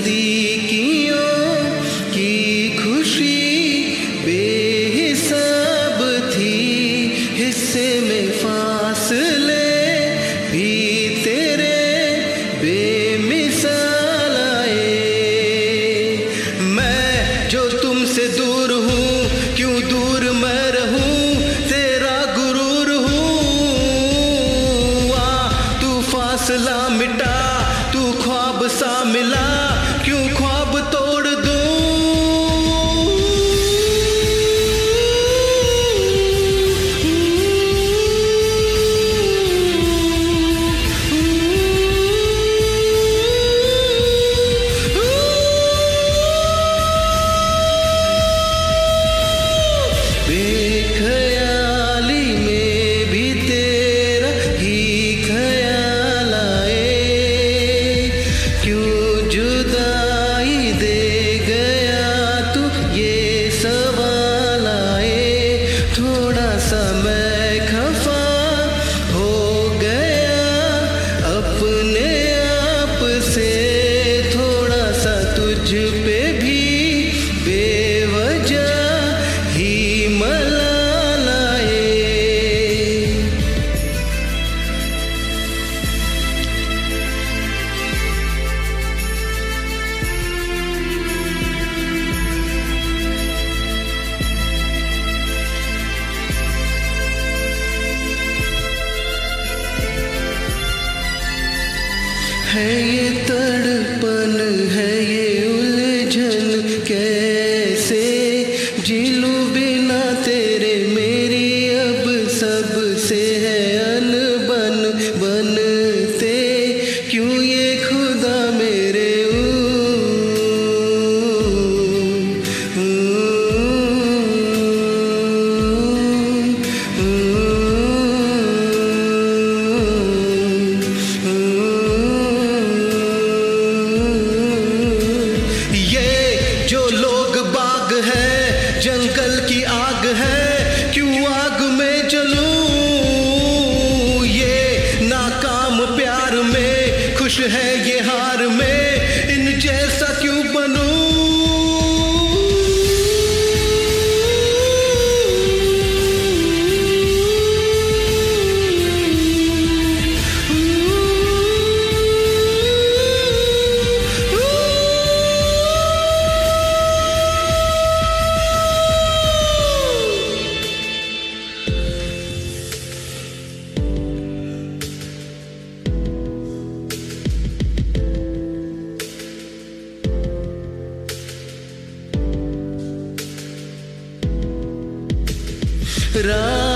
नजदीकियों की खुशी बेहिसाब थी हिस्से में फासले भी Hey, it does. enorme. esperar.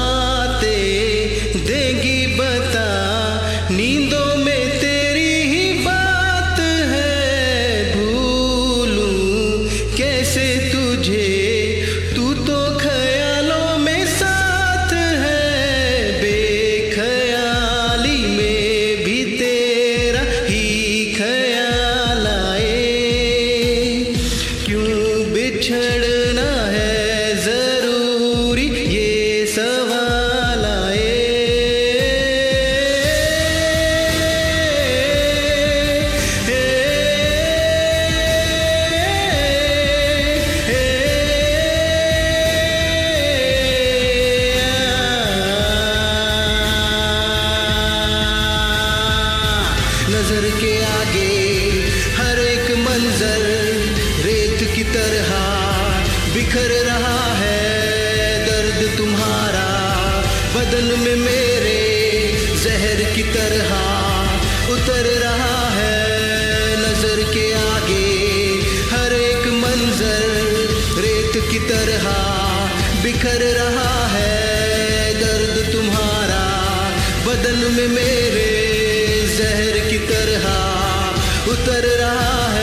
बिखर रहा है दर्द तुम्हारा, बदन में मेरे जहर की तरह उतर रहा है नज़र के आगे, हर एक मंजर रेत की तरह बिखर रहा है दर्द तुम्हारा, बदन में मेरे जहर की तरह उतर रहा है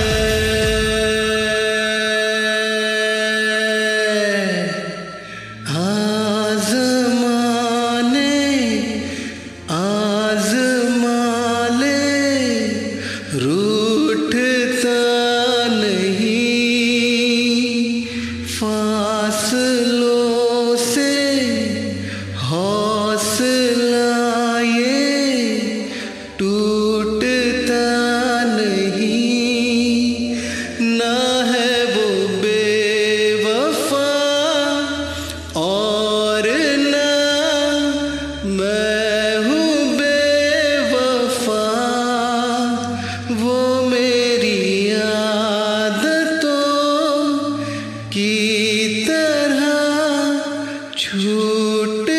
छूट